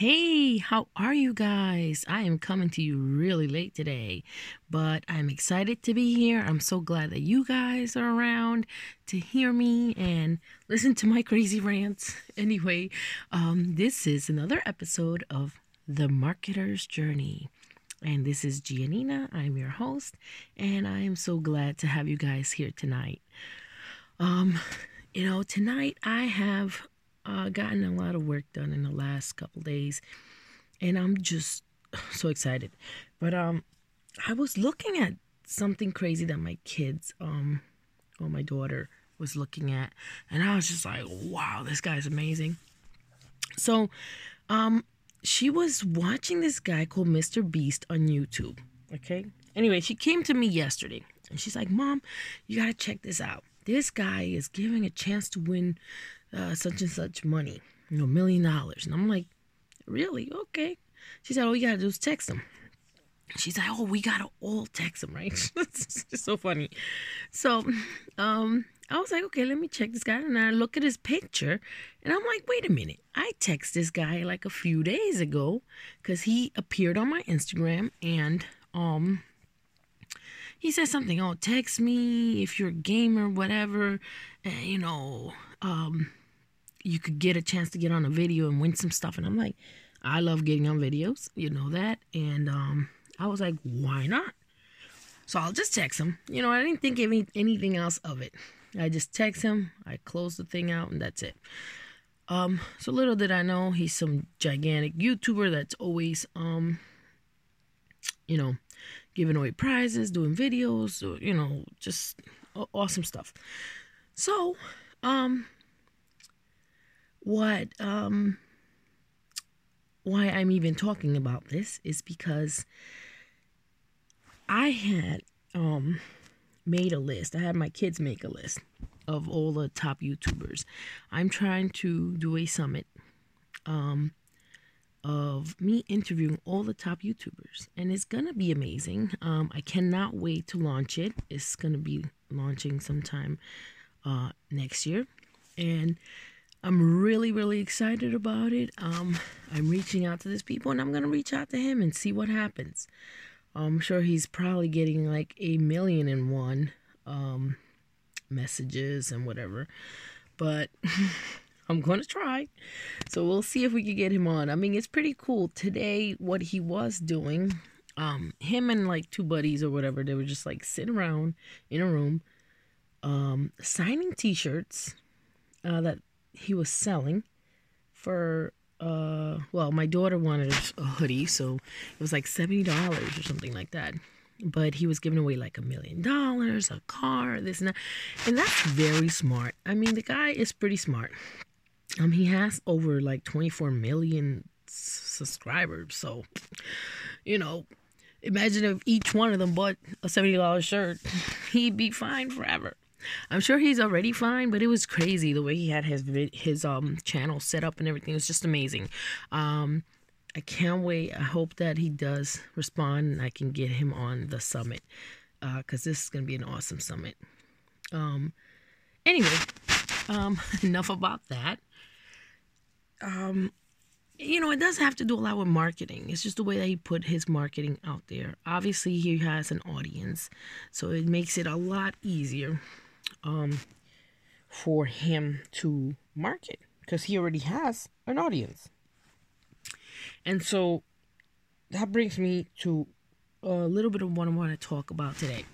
Hey, how are you guys? I am coming to you really late today, but I'm excited to be here. I'm so glad that you guys are around to hear me and listen to my crazy rants. Anyway, um, this is another episode of The Marketer's Journey. And this is Giannina. I'm your host, and I am so glad to have you guys here tonight. Um, you know, tonight I have uh, gotten a lot of work done in the last couple days, and I'm just so excited. But um, I was looking at something crazy that my kids, um, or my daughter was looking at, and I was just like, wow, this guy's amazing. So, um, she was watching this guy called Mr. Beast on YouTube. Okay. Anyway, she came to me yesterday and she's like, Mom, you got to check this out. This guy is giving a chance to win uh, such and such money, you know, million dollars. And I'm like, really? Okay. She said, all you got to do is text him. She's like, oh, we got to all text him, right? it's so funny. So, um, I was like, okay, let me check this guy. And I look at his picture and I'm like, wait a minute. I text this guy like a few days ago because he appeared on my Instagram and, um, he said something, oh, text me if you're a gamer, whatever. And, you know, um, you could get a chance to get on a video and win some stuff. And I'm like, I love getting on videos, you know that. And um, I was like, why not? So I'll just text him. You know, I didn't think any anything else of it. I just text him. I close the thing out, and that's it. Um, so little did I know he's some gigantic YouTuber that's always um, you know, giving away prizes, doing videos, you know, just awesome stuff. So, um, what um why I'm even talking about this is because I had um made a list. I had my kids make a list of all the top YouTubers. I'm trying to do a summit um of me interviewing all the top YouTubers and it's gonna be amazing. Um I cannot wait to launch it. It's gonna be launching sometime uh next year. And I'm really, really excited about it. Um, I'm reaching out to these people and I'm to reach out to him and see what happens. I'm sure he's probably getting like a million and one um, messages and whatever. But I'm going to try. So we'll see if we can get him on. I mean, it's pretty cool. Today, what he was doing, um, him and like two buddies or whatever, they were just like sitting around in a room um, signing t shirts uh, that he was selling for uh well my daughter wanted a hoodie so it was like $70 or something like that but he was giving away like a million dollars a car this and that and that's very smart i mean the guy is pretty smart um he has over like 24 million subscribers so you know imagine if each one of them bought a $70 shirt he'd be fine forever I'm sure he's already fine, but it was crazy the way he had his his um channel set up and everything. It was just amazing. Um, I can't wait. I hope that he does respond and I can get him on the summit because uh, this is gonna be an awesome summit. Um, anyway, um, enough about that. Um, you know, it does have to do a lot with marketing. It's just the way that he put his marketing out there. Obviously, he has an audience, so it makes it a lot easier um, for him to market because he already has an audience. And so that brings me to a little bit of what I want to talk about today.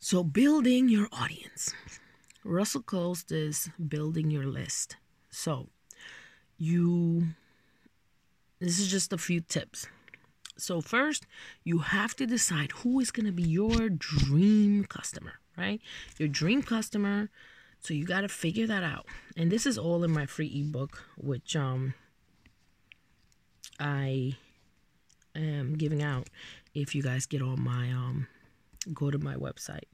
So, building your audience. Russell calls this building your list. So, you, this is just a few tips. So, first, you have to decide who is going to be your dream customer right? Your dream customer. So you got to figure that out. And this is all in my free ebook, which um I am giving out if you guys get on my um go to my website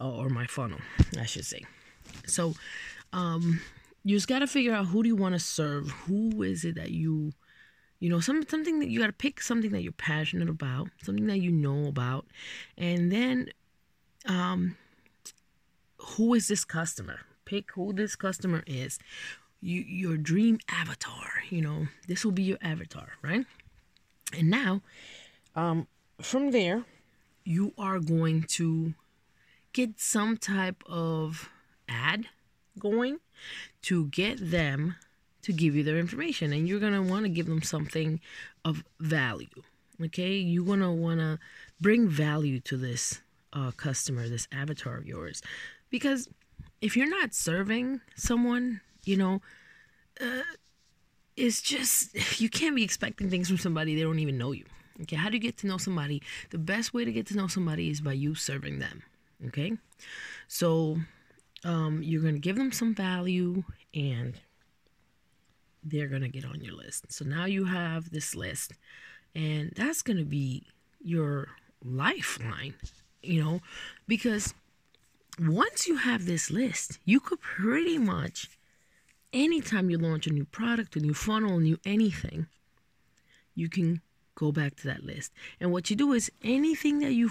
or my funnel, I should say. So um you just got to figure out who do you want to serve? Who is it that you you know some something that you got to pick something that you're passionate about something that you know about and then um who is this customer pick who this customer is you, your dream avatar. You know, this will be your avatar, right? And now, um, from there, you are going to get some type of ad going to get them to give you their information. And you're going to want to give them something of value okay? You're going to want to bring value to this uh, customer this avatar of yours. Because if you're not serving someone you know uh, it's just you can't be expecting things from somebody they don't even know you okay? How do you get to know somebody? The best way to get to know somebody is by you serving them okay so um, you're going to give them some value and they're going to get on your list. So now you have this list, and that's going to be your lifeline, you know, because once you have this list, you could pretty much, anytime you launch a new product, a new funnel, a new anything, you can go back to that list. And what you do is anything that you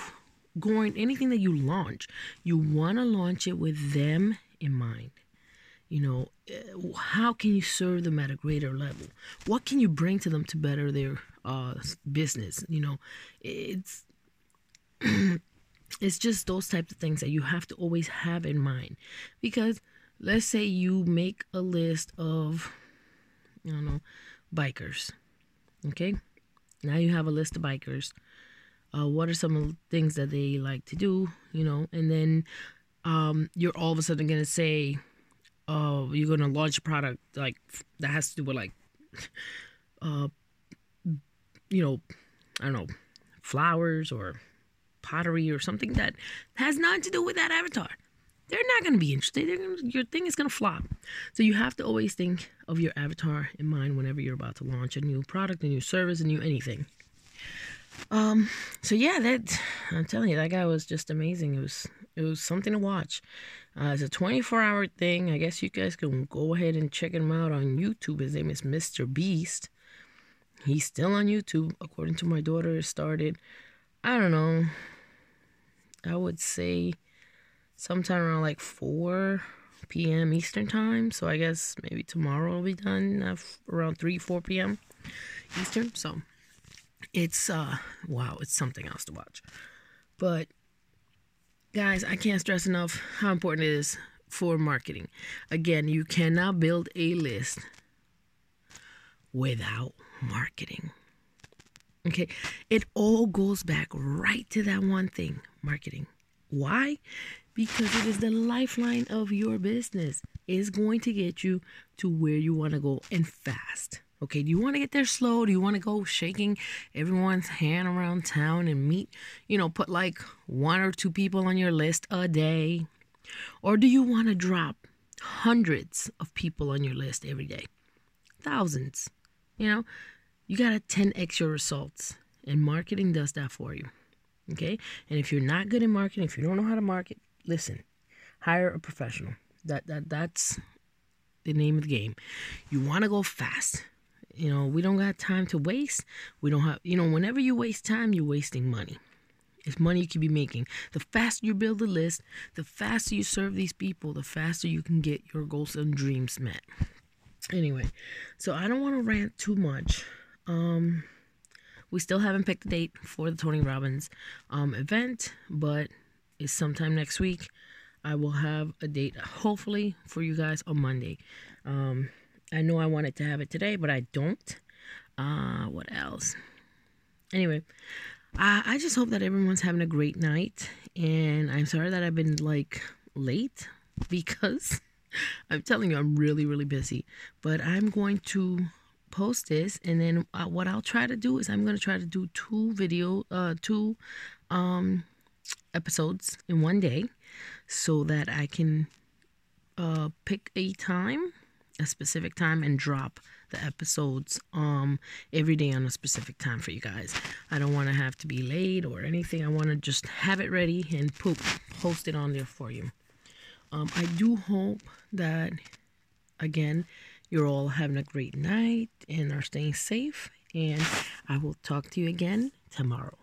going, anything that you launch, you want to launch it with them in mind. You know uh, how can you serve them at a greater level? What can you bring to them to better their uh, business? You know it's it's just those types of things that you have to always have in mind. Because let's say you make a list of don't know bikers okay? Now you have a list of bikers uh, what are some of the things that they like to do you know and then um, you're all of a sudden going to say oh, you're gonna launch a product like that has to do with like, uh, you know, I don't know, flowers or pottery or something that has nothing to do with that avatar. They're not gonna be interested. Gonna, your thing is gonna flop. So you have to always think of your avatar in mind whenever you're about to launch a new product, a new service, a new anything. Um. So yeah, that I'm telling you, that guy was just amazing. It was it was something to watch. Uh, it's a 24 hour thing. I guess you guys can go ahead and check him out on YouTube. His name is Mr. Beast. He's still on YouTube, according to my daughter. It started, I don't know, I would say sometime around like 4 p.m. Eastern time. So I guess maybe tomorrow will be done uh, around 3, 4 p.m. Eastern. So it's, uh, wow, it's something else to watch. But Guys, I can't stress enough how important it is for marketing. Again, you cannot build a list without marketing. Okay, it all goes back right to that one thing marketing. Why? Because it is the lifeline of your business. It's going to get you to where you want to go and fast. Okay, do you want to get there slow? Do you want to go shaking everyone's hand around town and meet, you know, put like one or two people on your list a day? Or do you want to drop hundreds of people on your list every day? Thousands. You know, you got to 10x your results, and marketing does that for you. Okay, and if you're not good at marketing, if you don't know how to market, listen, hire a professional. That that that's the name of the game. You want to go fast. You know, we don't got time to waste. We don't have, you know, whenever you waste time, you're wasting money. It's money you could be making. The faster you build a list, the faster you serve these people, the faster you can get your goals and dreams met. Anyway, so I don't want to rant too much. Um, we still haven't picked a date for the Tony Robbins um, event, but it's sometime next week. I will have a date, hopefully, for you guys on Monday. Um, I know I wanted to have it today, but I don't. Uh, what else? Anyway, I, I just hope that everyone's having a great night. And I'm sorry that I've been like late because I'm telling you, I'm really, really busy. But I'm going to post this and then uh, what I'll try to do is I'm going to try to do two video uh two um episodes in one day so that I can uh pick a time a specific time and drop the episodes um every day on a specific time for you guys. I don't want to have to be late or anything. I want to just have it ready and poop post it on there for you. Um, I do hope that again you're all having a great night and are staying safe and I will talk to you again tomorrow.